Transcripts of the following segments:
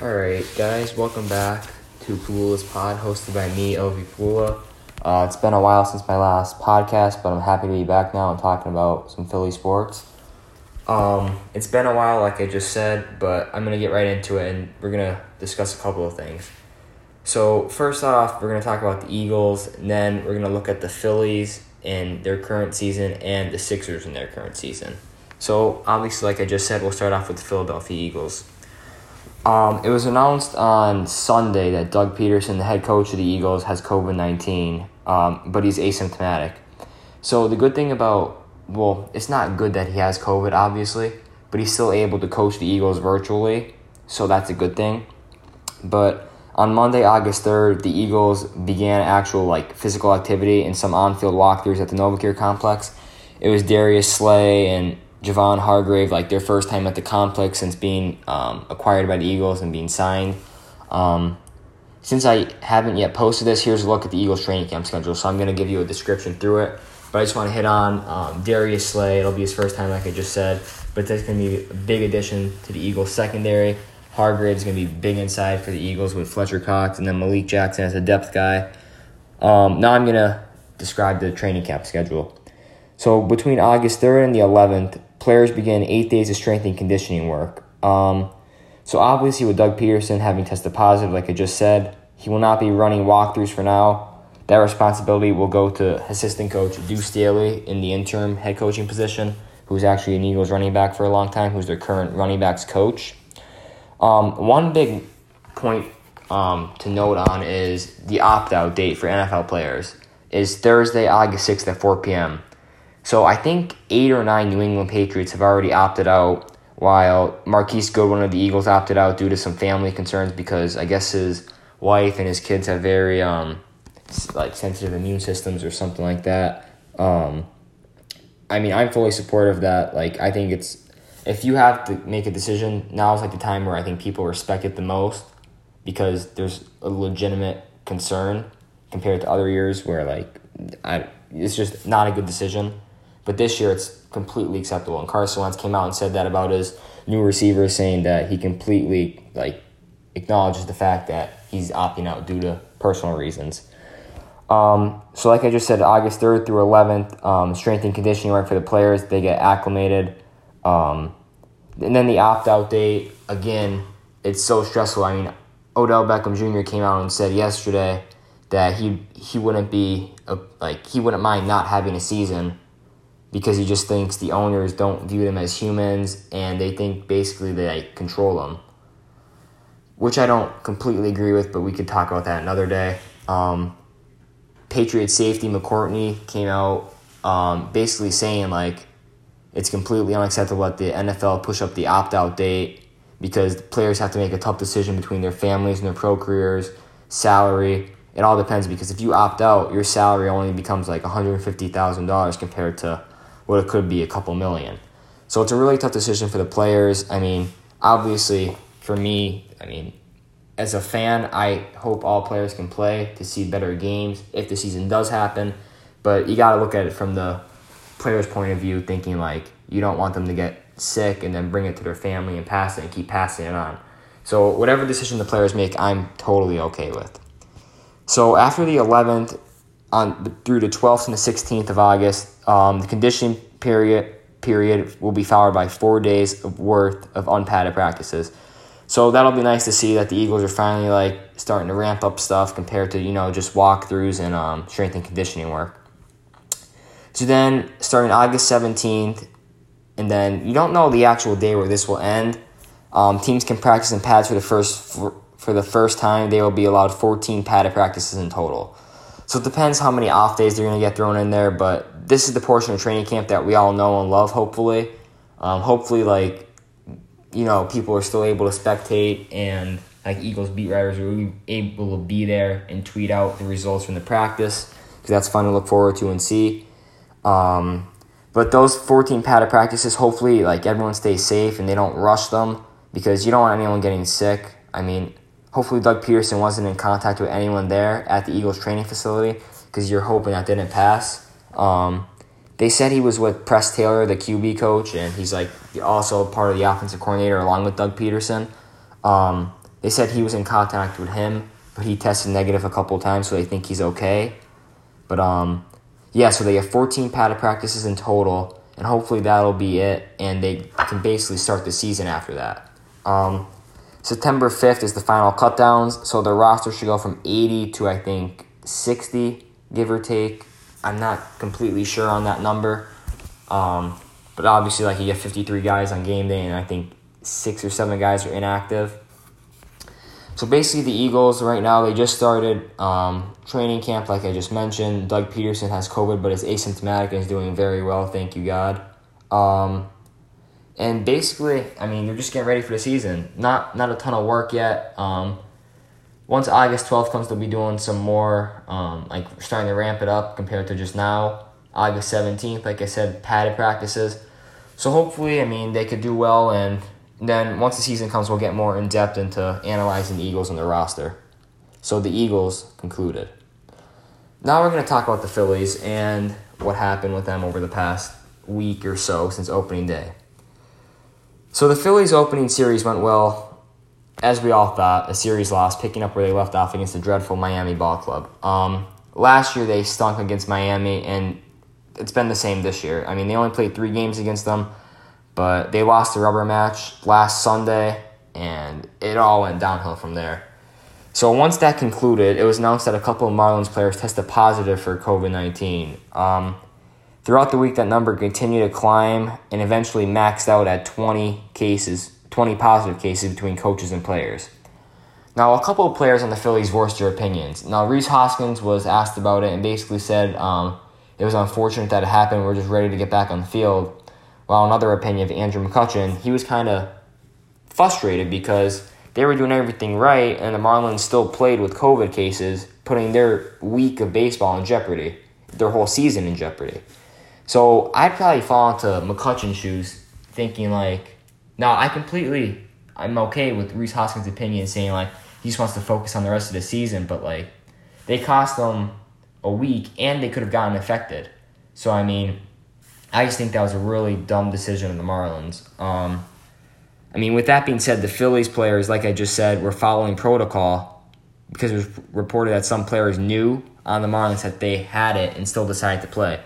Alright, guys, welcome back to Pula's Pod, hosted by me, Ovi Pula. Uh, it's been a while since my last podcast, but I'm happy to be back now and talking about some Philly sports. Um, it's been a while, like I just said, but I'm going to get right into it and we're going to discuss a couple of things. So, first off, we're going to talk about the Eagles, and then we're going to look at the Phillies in their current season and the Sixers in their current season. So, obviously, like I just said, we'll start off with the Philadelphia Eagles. Um, it was announced on Sunday that Doug Pederson, the head coach of the Eagles, has COVID 19, um, but he's asymptomatic. So, the good thing about, well, it's not good that he has COVID, obviously, but he's still able to coach the Eagles virtually, so that's a good thing. But on Monday, August 3rd, the Eagles began actual like physical activity and some on-field walkthroughs at the Novacare complex. It was Darius Slay and Javon Hargrave, like their first time at the complex since being um, acquired by the Eagles and being signed. Um, since I haven't yet posted this, here's a look at the Eagles training camp schedule. So I'm going to give you a description through it. But I just want to hit on um, Darius Slay. It'll be his first time, like I just said. But that's going to be a big addition to the Eagles secondary. Hargrave's going to be big inside for the Eagles with Fletcher Cox and then Malik Jackson as a depth guy. Um, now I'm going to describe the training camp schedule. So between August 3rd and the 11th, players begin eight days of strength and conditioning work. Um, so obviously, with Doug Pederson having tested positive, like I just said, he will not be running walkthroughs for now. That responsibility will go to assistant coach Deuce Staley in the interim head coaching position, who's actually an Eagles running back for a long time, who's their current running backs coach. Um, one big point um, to note on is the opt out date for NFL players is Thursday, August 6th at 4 p.m. So I think eight or nine New England Patriots have already opted out, while Marquise Goodwin of the Eagles opted out due to some family concerns because I guess his wife and his kids have very um, like sensitive immune systems or something like that. Um, I mean, I'm fully supportive of that. Like, I think it's if you have to make a decision, now is like the time where I think people respect it the most because there's a legitimate concern compared to other years where like I, it's just not a good decision. But this year, it's completely acceptable. And Carson Wentz came out and said that about his new receiver, saying that he completely like acknowledges the fact that he's opting out due to personal reasons. Um, so, like I just said, August 3rd through 11th, um, strength and conditioning work for the players. They get acclimated. Um, and then the opt out date, again, it's so stressful. I mean, Odell Beckham Jr. came out and said yesterday that he he wouldn't be a, like he wouldn't mind not having a season because he just thinks the owners don't view them as humans and they think basically they like, control them. Which I don't completely agree with, but we could talk about that another day. Um, Patriot safety McCourty came out um, basically saying like it's completely unacceptable that the NFL push up the opt out date because players have to make a tough decision between their families and their pro careers, salary. It all depends because if you opt out, your salary only becomes like $150,000 compared to what it could be a couple million. So it's a really tough decision for the players. I mean, obviously, for me, I mean, as a fan, I hope all players can play to see better games if the season does happen. But you got to look at it from the player's point of view, thinking like you don't want them to get sick and then bring it to their family and pass it and keep passing it on. So whatever decision the players make, I'm totally okay with. So after the 11th, on through the 12th and the 16th of August, um, the conditioning period period will be followed by four days of worth of unpadded practices. So that'll be nice to see that the Eagles are finally like starting to ramp up stuff compared to you know just walkthroughs and um, strength and conditioning work. So then, starting August 17th, and then you don't know the actual day where this will end. Um, teams can practice in pads for the first for, for the first time. They will be allowed 14 padded practices in total. So it depends how many off days they're going to get thrown in there, but this is the portion of training camp that we all know and love, hopefully. Um, hopefully, like, you know, people are still able to spectate and, like, Eagles beat writers are able to be there and tweet out the results from the practice because that's fun to look forward to and see. Um, but those 14 padded practices, hopefully, like, everyone stays safe and they don't rush them because you don't want anyone getting sick. I mean, hopefully Doug Pederson wasn't in contact with anyone there at the Eagles training facility because you're hoping that didn't pass. Um, they said he was with Press Taylor, the QB coach, and he's like also part of the offensive coordinator along with Doug Pederson. Um, they said he was in contact with him, but he tested negative a couple times, so they think he's okay. But um, yeah, so they have 14 padded practices in total, and hopefully that'll be it, and they can basically start the season after that. Um, September 5th is the final cutdowns, so the roster should go from 80 to I think 60, give or take. I'm not completely sure on that number. Um, but obviously, like you get 53 guys on game day, and I think six or seven guys are inactive. So basically, the Eagles right now they just started um, training camp, like I just mentioned. Doug Pederson has COVID, but is asymptomatic and is doing very well. Thank you, God. Um, and basically, I mean, they're just getting ready for the season. Not not a ton of work yet. Um, once August 12th comes, they'll be doing some more, um, like starting to ramp it up compared to just now. August 17th, like I said, padded practices. So hopefully, I mean, they could do well, and then once the season comes, we'll get more in depth into analyzing the Eagles and their roster. So the Eagles concluded. Now we're going to talk about the Phillies and what happened with them over the past week or so since opening day. So the Phillies opening series went well, as we all thought, a series loss, picking up where they left off against the dreadful Miami Ball Club. Um, last year they stunk against Miami, and it's been the same this year. I mean, they only played three games against them, but they lost the rubber match last Sunday, and it all went downhill from there. So once that concluded, it was announced that a couple of Marlins players tested positive for COVID 19. Um, throughout the week, that number continued to climb and eventually maxed out at 20 cases, 20 positive cases between coaches and players. Now, a couple of players on the Phillies voiced their opinions. Now, Rhys Hoskins was asked about it and basically said um, it was unfortunate that it happened. We're just ready to get back on the field. While another opinion of Andrew McCutchen, he was kind of frustrated because they were doing everything right and the Marlins still played with COVID cases, putting their week of baseball in jeopardy, their whole season in jeopardy. So I'd probably fall into McCutchen's shoes, thinking like, now I completely, I'm okay with Rhys Hoskins' opinion, saying like he just wants to focus on the rest of the season, but like they cost them a week and they could have gotten affected. So, I mean, I just think that was a really dumb decision of the Marlins. Um, I mean, with that being said, the Phillies players, like I just said, were following protocol because it was reported that some players knew on the Marlins that they had it and still decided to play.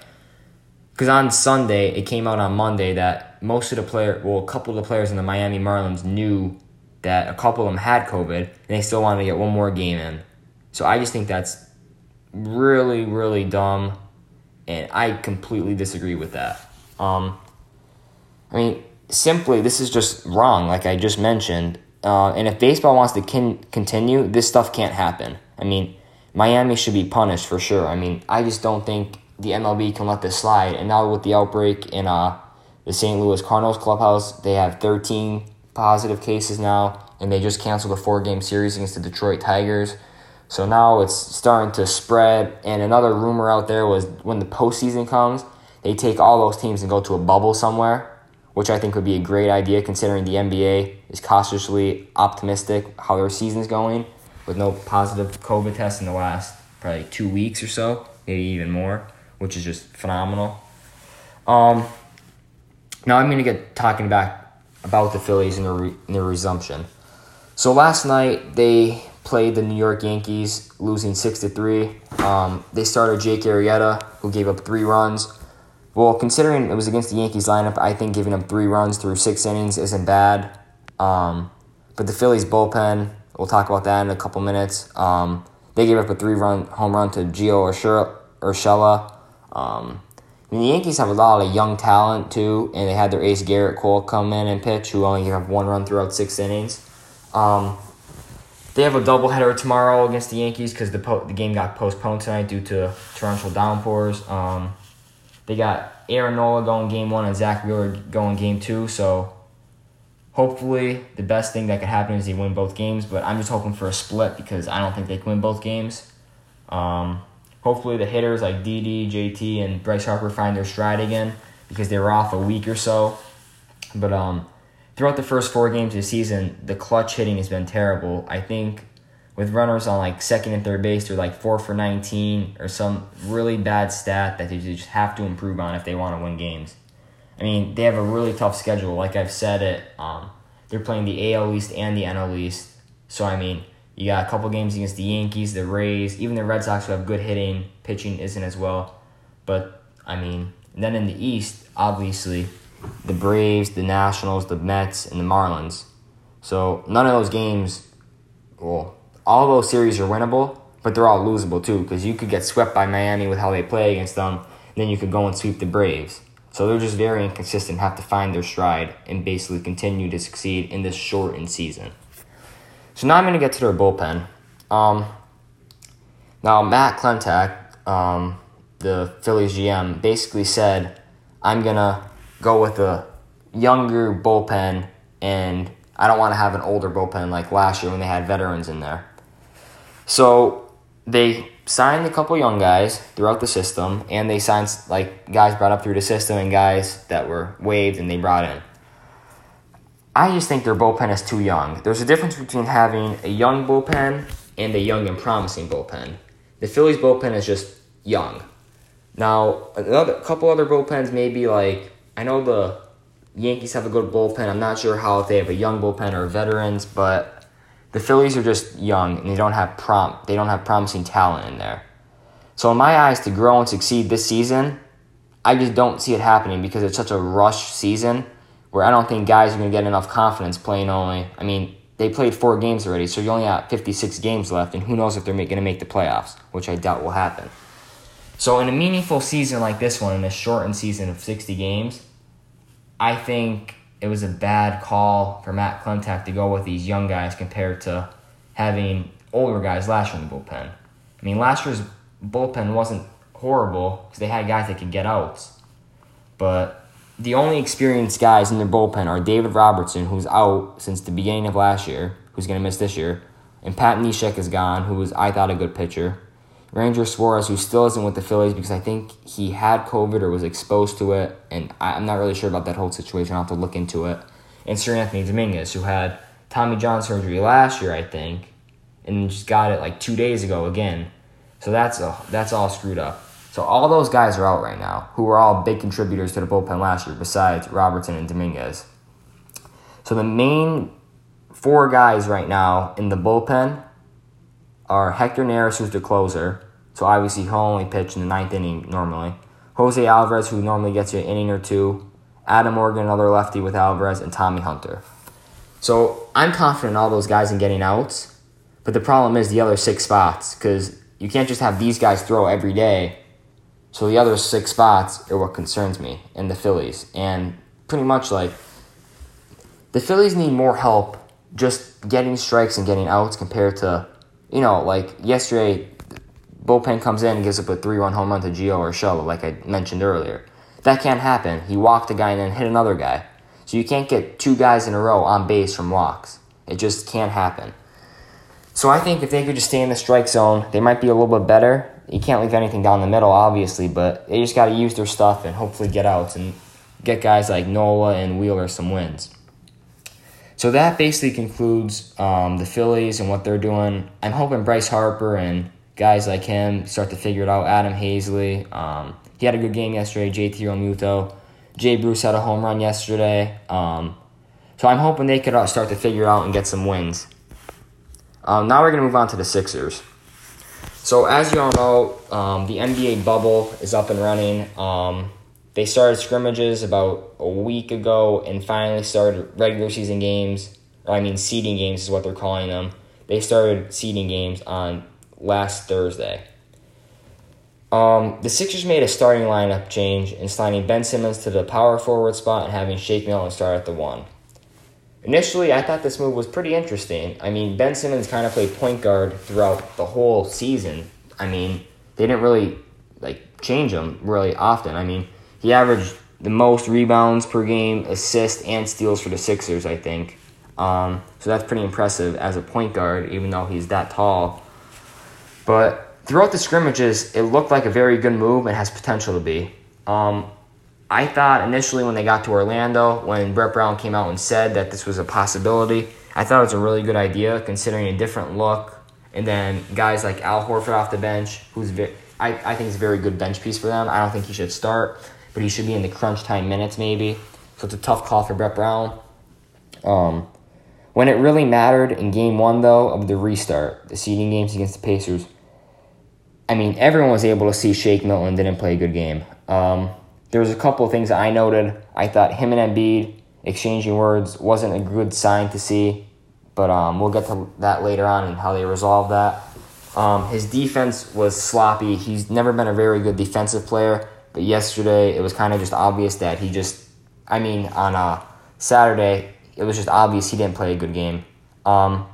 Because on Sunday, it came out on Monday that most of the player, well, a couple of the players in the Miami Marlins knew that a couple of them had COVID, and they still wanted to get one more game in. So I just think that's really, really dumb, and I completely disagree with that. Um, I mean, simply, this is just wrong, like I just mentioned. Uh, and if baseball wants to kin- continue, this stuff can't happen. I mean, Miami should be punished for sure. I mean, I just don't think the MLB can let this slide. And now with the outbreak in uh, the St. Louis Cardinals clubhouse, they have 13 positive cases now, and they just canceled a four game series against the Detroit Tigers. So now it's starting to spread. And another rumor out there was when the postseason comes, they take all those teams and go to a bubble somewhere, which I think would be a great idea considering the NBA is cautiously optimistic how their season's going with no positive COVID tests in the last probably two weeks or so, maybe even more, which is just phenomenal. Um, now I'm going to get talking back about the Phillies and their, re- resumption. So last night they played the New York Yankees, losing six to three. Um, they started Jake Arrieta, who gave up three runs. Well, considering it was against the Yankees lineup, I think giving up three runs through six innings isn't bad. Um, but the Phillies bullpen, we'll talk about that in a couple minutes. Um, they gave up a three-run home run to Gio Urshela. Um, I mean, the Yankees have a lot of young talent too, and they had their ace Gerrit Cole come in and pitch, who only gave up one run throughout six innings. Um, they have a doubleheader tomorrow against the Yankees because the po- the game got postponed tonight due to torrential downpours. Um, they got Aaron Nola going game one and Zack Wheeler going game two. So hopefully the best thing that could happen is they win both games. But I'm just hoping for a split because I don't think they can win both games. Um, hopefully the hitters like Didi, JT, and Bryce Harper find their stride again because they were off a week or so. But um, throughout the first four games of the season, the clutch hitting has been terrible. I think with runners on like second and third base, they're like four for 19 or some really bad stat that they just have to improve on if they want to win games. I mean, they have a really tough schedule. Like I've said it, um, they're playing the AL East and the NL East. So I mean, you got a couple games against the Yankees, the Rays, even the Red Sox who have good hitting, pitching isn't as well. But I mean, then in the East, obviously, the Braves, the Nationals, the Mets, and the Marlins. So none of those games, well, all those series are winnable, but they're all losable too because you could get swept by Miami with how they play against them. then you could go and sweep the Braves. So they're just very inconsistent, have to find their stride and basically continue to succeed in this shortened season. So now I'm going to get to their bullpen. Um, now, Matt Klentak, um, the Phillies GM, basically said, I'm going to go with a younger bullpen, and I don't want to have an older bullpen like last year when they had veterans in there. So they signed a couple young guys throughout the system, and they signed like guys brought up through the system and guys that were waived and they brought in. I just think their bullpen is too young. There's a difference between having a young bullpen and a young and promising bullpen. The Phillies bullpen is just young. Now, another couple other bullpens maybe like I know the Yankees have a good bullpen. I'm not sure how if they have a young bullpen or veterans, but the Phillies are just young and they don't have prom they don't have promising talent in there. So in my eyes, to grow and succeed this season, I just don't see it happening because it's such a rush season where I don't think guys are going to get enough confidence playing only. I mean, they played four games already, so you only have 56 games left, and who knows if they're going to make the playoffs, which I doubt will happen. So in a meaningful season like this one, in a shortened season of 60 games, I think it was a bad call for Matt Klentak to go with these young guys compared to having older guys last year in the bullpen. I mean, last year's bullpen wasn't horrible because they had guys that could get outs. But the only experienced guys in their bullpen are David Robertson, who's out since the beginning of last year, who's going to miss this year, and Pat Neshek is gone, who was, I thought, a good pitcher. Ranger Suarez, who still isn't with the Phillies because I think he had COVID or was exposed to it, and I'm not really sure about that whole situation. I'll have to look into it. And Seranthony Dominguez, who had Tommy John surgery last year, I think, and just got it like two days ago again. So that's a, that's all screwed up. So all those guys are out right now, who were all big contributors to the bullpen last year, besides Robertson and Dominguez. So the main four guys right now in the bullpen are Hector Neris, who's the closer. So obviously he'll only pitch in the ninth inning normally. Jose Alvarez, who normally gets you an inning or two. Adam Morgan, another lefty with Alvarez, and Tommy Hunter. So I'm confident in all those guys in getting outs. But the problem is the other six spots, because you can't just have these guys throw every day. So the other six spots are what concerns me in the Phillies. And pretty much like the Phillies need more help just getting strikes and getting outs compared to you know, like yesterday, bullpen comes in and gives up a three run home run to Gio Urshela, like I mentioned earlier. That can't happen. He walked a guy and then hit another guy. So you can't get two guys in a row on base from walks. It just can't happen. So I think if they could just stay in the strike zone, they might be a little bit better. You can't leave anything down the middle, obviously, but they just got to use their stuff and hopefully get out and get guys like Nola and Wheeler some wins. So that basically concludes um, the Phillies and what they're doing. I'm hoping Bryce Harper and guys like him start to figure it out. Adam Haseley, um, he had a good game yesterday. JT Realmuto, Jay Bruce had a home run yesterday. Um, so I'm hoping they could uh, start to figure out and get some wins. Um, now we're gonna move on to the Sixers. So as you all know, um, the NBA bubble is up and running. Um, they started scrimmages about a week ago and finally started regular season games. Or I mean, seeding games is what they're calling them. They started seeding games on last Thursday. Um, the Sixers made a starting lineup change in signing Ben Simmons to the power forward spot and having Shake Milton start at the one. Initially, I thought this move was pretty interesting. I mean, Ben Simmons kind of played point guard throughout the whole season. I mean, they didn't really like change him really often. I mean, he averaged the most rebounds per game, assists, and steals for the Sixers, I think. Um, so that's pretty impressive as a point guard, even though he's that tall. But throughout the scrimmages, it looked like a very good move and has potential to be. Um, I thought initially when they got to Orlando, when Brett Brown came out and said that this was a possibility, I thought it was a really good idea considering a different look. And then guys like Al Horford off the bench, who's I, I think is a very good bench piece for them. I don't think he should start but he should be in the crunch time minutes maybe. So it's a tough call for Brett Brown. Um, When it really mattered in game one, though, of the restart, the seeding games against the Pacers, I mean, everyone was able to see Shake Milton didn't play a good game. Um, there was a couple of things that I noted. I thought him and Embiid exchanging words wasn't a good sign to see, but um, we'll get to that later on and how they resolve that. Um, his defense was sloppy. He's never been a very good defensive player, but yesterday it was kind of just obvious that he just, I mean, on a Saturday, it was just obvious he didn't play a good game. Um,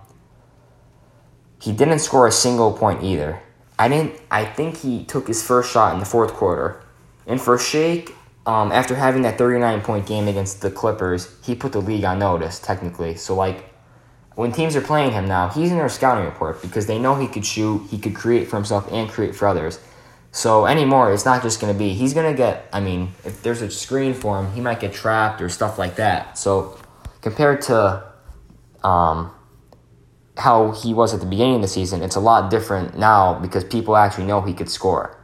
he didn't score a single point either. I didn't. I think he took his first shot in the fourth quarter, and for Shake, um, after having that 39 point game against the Clippers, he put the league on notice technically. So like, when teams are playing him now, he's in their scouting report because they know he could shoot, he could create for himself and create for others. So anymore, it's not just going to be he's going to get. I mean, if there's a screen for him, he might get trapped or stuff like that. So compared to um, how he was at the beginning of the season, it's a lot different now because people actually know he could score.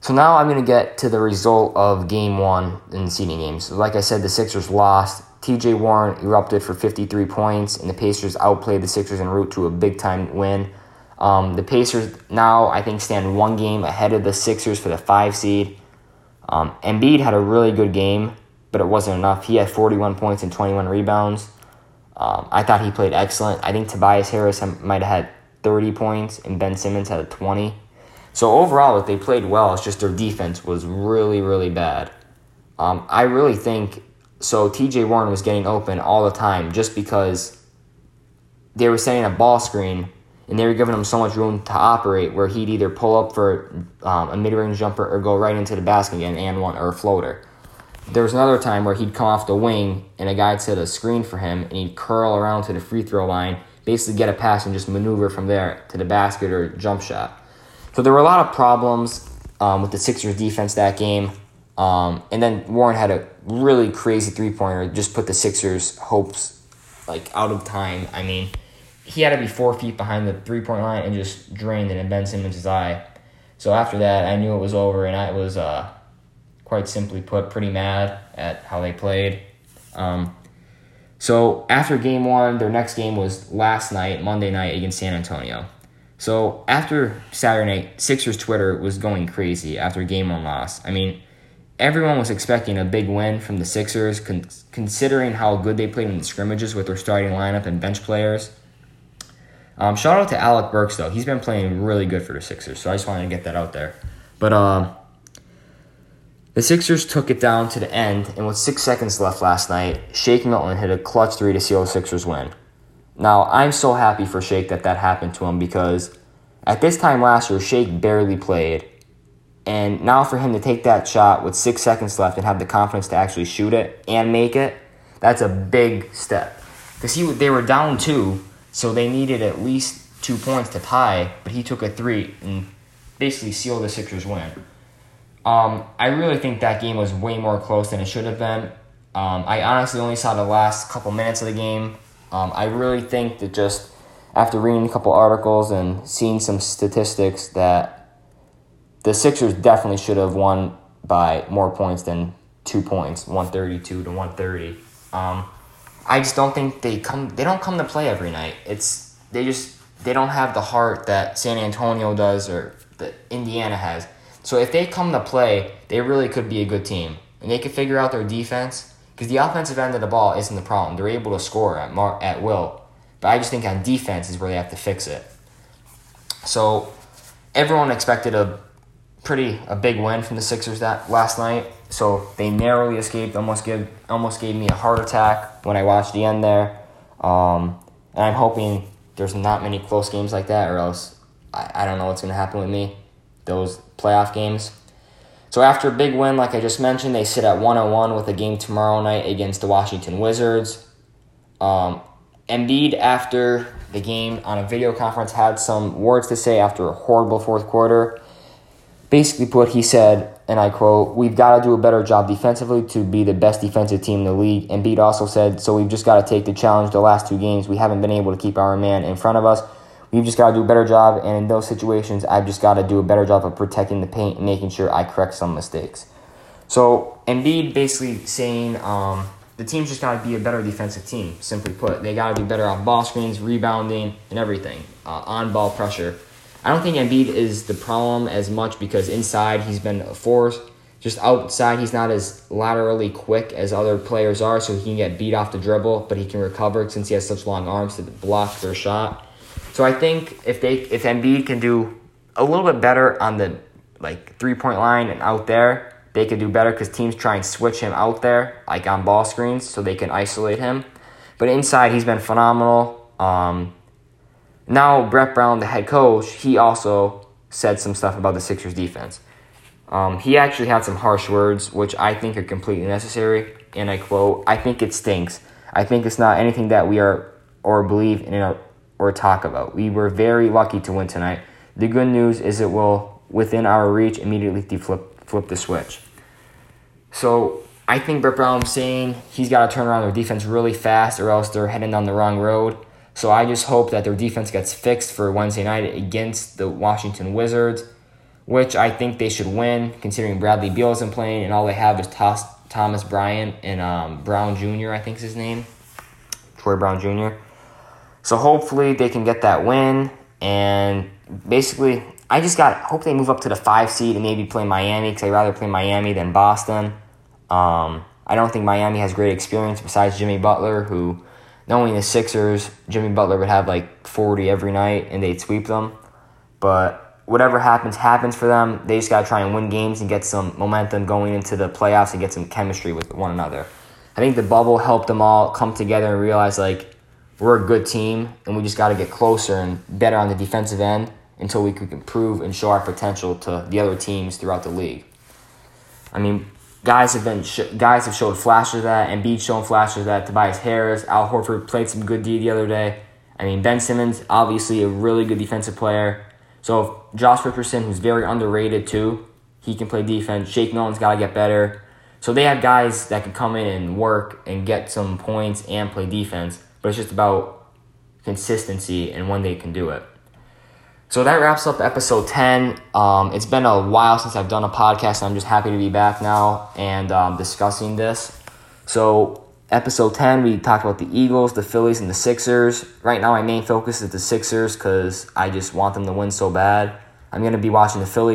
So now I'm going to get to the result of game one in the seeding games. Like I said, the Sixers lost. TJ Warren erupted for 53 points, and the Pacers outplayed the Sixers en route to a big time win. Um, the Pacers now, I think, stand one game ahead of the Sixers for the five seed. Um, Embiid had a really good game, but it wasn't enough. He had 41 points and 21 rebounds. Um, I thought he played excellent. I think Tobias Harris might have had 30 points and Ben Simmons had a 20. So overall, if they played well. It's just their defense was really, really bad. Um, I really think so. T.J. Warren was getting open all the time just because they were setting a ball screen and they were giving him so much room to operate where he'd either pull up for um, a mid-range jumper or go right into the basket again and one or a floater there was another time where he'd come off the wing and a guy set a screen for him and he'd curl around to the free throw line, basically get a pass and just maneuver from there to the basket or jump shot. So there were a lot of problems um, with the Sixers defense that game. Um, and then Warren had a really crazy three pointer, just put the Sixers' hopes like out of time. I mean, he had to be four feet behind the three point line and just drained it in Ben Simmons' eye. So after that, I knew it was over, and I was uh, quite simply put, pretty mad at how they played. Um, so after game one, their next game was last night, Monday night against San Antonio. So after Saturday night, Sixers Twitter was going crazy after game one loss. I mean, everyone was expecting a big win from the Sixers, con- considering how good they played in the scrimmages with their starting lineup and bench players. Um, shout out to Alec Burks though; he's been playing really good for the Sixers. So I just wanted to get that out there. But uh, the Sixers took it down to the end, and with six seconds left last night, Shake Milton hit a clutch three to seal the Sixers win. Now, I'm so happy for Shake that that happened to him because at this time last year, Shake barely played. And now for him to take that shot with six seconds left and have the confidence to actually shoot it and make it, that's a big step. Because he they were down two, so they needed at least two points to tie, but he took a three and basically sealed the Sixers win. Um, I really think that game was way more close than it should have been. Um, I honestly only saw the last couple minutes of the game. Um, I really think that just after reading a couple articles and seeing some statistics that the Sixers definitely should have won by more points than two points, 132 to 130. Um, I just don't think they come they don't come to play every night. It's they just they don't have the heart that San Antonio does or that Indiana has. So if they come to play, they really could be a good team. And they could figure out their defense because the offensive end of the ball isn't the problem. They're able to score at mar- at will. But I just think on defense is where they have to fix it. So everyone expected a pretty a big win from the Sixers that last night. So they narrowly escaped. Almost give almost gave me a heart attack when I watched the end there. Um, and I'm hoping there's not many close games like that, or else I, I don't know what's gonna happen with me those playoff games. So after a big win, like I just mentioned, they sit at 101 with a game tomorrow night against the Washington Wizards. Um, Embiid, after the game on a video conference, had some words to say after a horrible fourth quarter. Basically, put, he said, and I quote, We've got to do a better job defensively to be the best defensive team in the league. Embiid also said, So we've just got to take the challenge the last two games. We haven't been able to keep our man in front of us. We've just got to do a better job, and in those situations, I've just got to do a better job of protecting the paint and making sure I correct some mistakes. So Embiid basically saying um, the team's just got to be a better defensive team. Simply put, they got to be better on ball screens, rebounding, and everything uh, on ball pressure. I don't think Embiid is the problem as much because inside he's been a force. Just outside, he's not as laterally quick as other players are, so he can get beat off the dribble, but he can recover since he has such long arms to block their shot. So I think if they if Embiid can do a little bit better on the like three point line and out there, they could do better because teams try and switch him out there, like on ball screens, so they can isolate him. But inside, he's been phenomenal. Um, now, Brett Brown, the head coach, he also said some stuff about the Sixers defense. Um, he actually had some harsh words, which I think are completely necessary. And I quote, I think it stinks. I think it's not anything that we are or believe in or talk about. We were very lucky to win tonight. The good news is it will, within our reach, immediately flip, flip the switch. So I think Brett Brown's saying he's got to turn around their defense really fast or else they're heading down the wrong road. So I just hope that their defense gets fixed for Wednesday night against the Washington Wizards, which I think they should win considering Bradley Beal isn't playing and all they have is Thomas Bryant and um, Brown Jr., I think is his name. Troy Brown Jr. So hopefully they can get that win. And basically, I just got hope they move up to the five seed and maybe play Miami because I'd rather play Miami than Boston. Um, I don't think Miami has great experience besides Jimmy Butler, who knowing the Sixers, Jimmy Butler would have like 40 every night and they'd sweep them. But whatever happens, happens for them. They just got to try and win games and get some momentum going into the playoffs and get some chemistry with one another. I think the bubble helped them all come together and realize like we're a good team and we just got to get closer and better on the defensive end until we can improve and show our potential to the other teams throughout the league. I mean, guys have been sh- guys have showed flashes of that, and Embiid showing flashes of that. Tobias Harris, Al Horford played some good D the other day. I mean, Ben Simmons, obviously a really good defensive player. So Josh Richardson, who's very underrated too, he can play defense. Shake Milton's got to get better. So they have guys that can come in and work and get some points and play defense. But it's just about consistency and when they can do it. So that wraps up episode 10. Um, it's been a while since I've done a podcast, and I'm just happy to be back now and um, discussing this. So, episode 10, we talked about the Eagles, the Phillies, and the Sixers. Right now, my main focus is the Sixers because I just want them to win so bad. I'm going to be watching the Phillies